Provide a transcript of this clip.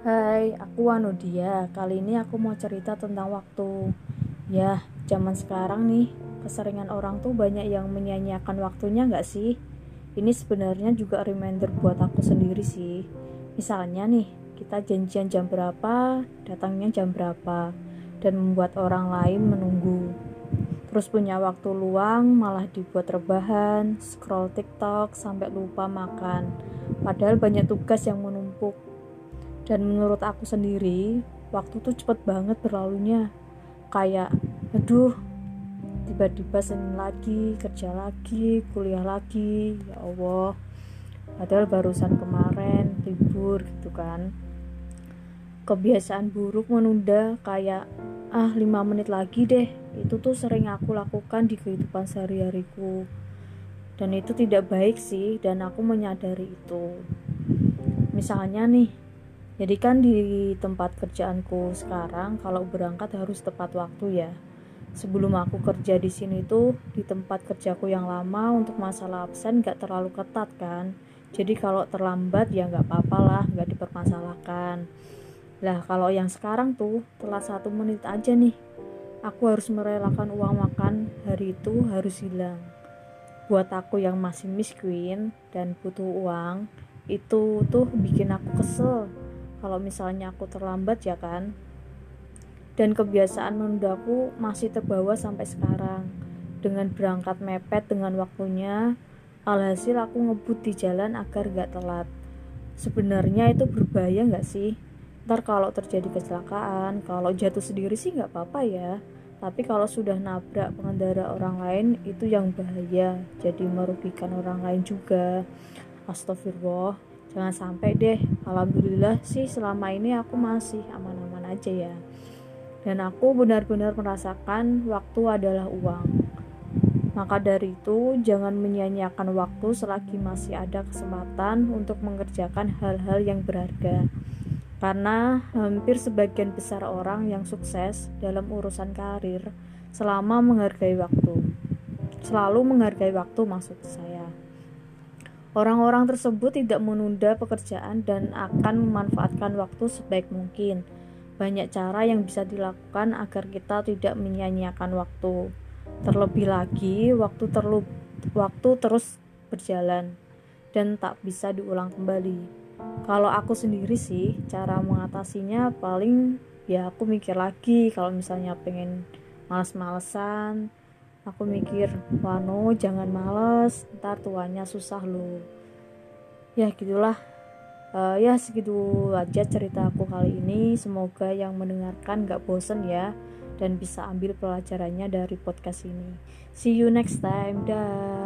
Hai, aku Wanudia. Kali ini aku mau cerita tentang waktu. Ya, zaman sekarang nih, keseringan orang tuh banyak yang menyanyiakan waktunya nggak sih? Ini sebenarnya juga reminder buat aku sendiri sih. Misalnya nih, kita janjian jam berapa, datangnya jam berapa, dan membuat orang lain menunggu. Terus punya waktu luang, malah dibuat rebahan, scroll TikTok, sampai lupa makan. Padahal banyak tugas yang menumpuk dan menurut aku sendiri waktu tuh cepet banget berlalunya. Kayak aduh tiba-tiba Senin lagi kerja lagi kuliah lagi ya Allah. Padahal barusan kemarin libur gitu kan. Kebiasaan buruk menunda kayak ah lima menit lagi deh. Itu tuh sering aku lakukan di kehidupan sehari-hariku. Dan itu tidak baik sih dan aku menyadari itu. Misalnya nih jadi kan di tempat kerjaanku sekarang kalau berangkat harus tepat waktu ya. Sebelum aku kerja di sini tuh di tempat kerjaku yang lama untuk masalah absen gak terlalu ketat kan. Jadi kalau terlambat ya nggak apa-apa lah, nggak dipermasalahkan. Lah kalau yang sekarang tuh telah satu menit aja nih, aku harus merelakan uang makan hari itu harus hilang. Buat aku yang masih miskin dan butuh uang, itu tuh bikin aku kesel kalau misalnya aku terlambat ya kan. Dan kebiasaan menundaku masih terbawa sampai sekarang. Dengan berangkat mepet dengan waktunya alhasil aku ngebut di jalan agar gak telat. Sebenarnya itu berbahaya gak sih? Ntar kalau terjadi kecelakaan kalau jatuh sendiri sih gak apa-apa ya. Tapi kalau sudah nabrak pengendara orang lain itu yang bahaya. Jadi merugikan orang lain juga. Astagfirullah jangan sampai deh alhamdulillah sih selama ini aku masih aman-aman aja ya. Dan aku benar-benar merasakan waktu adalah uang. Maka dari itu jangan menyanyiakan waktu selagi masih ada kesempatan untuk mengerjakan hal-hal yang berharga. Karena hampir sebagian besar orang yang sukses dalam urusan karir selama menghargai waktu. Selalu menghargai waktu maksud saya Orang-orang tersebut tidak menunda pekerjaan dan akan memanfaatkan waktu sebaik mungkin. Banyak cara yang bisa dilakukan agar kita tidak menyanyiakan waktu. Terlebih lagi, waktu terlu waktu terus berjalan dan tak bisa diulang kembali. Kalau aku sendiri sih, cara mengatasinya paling ya aku mikir lagi kalau misalnya pengen males-malesan aku mikir Wano jangan males ntar tuanya susah lo ya gitulah. Uh, ya segitu aja cerita aku kali ini. Semoga yang mendengarkan gak bosen ya dan bisa ambil pelajarannya dari podcast ini. See you next time. Dah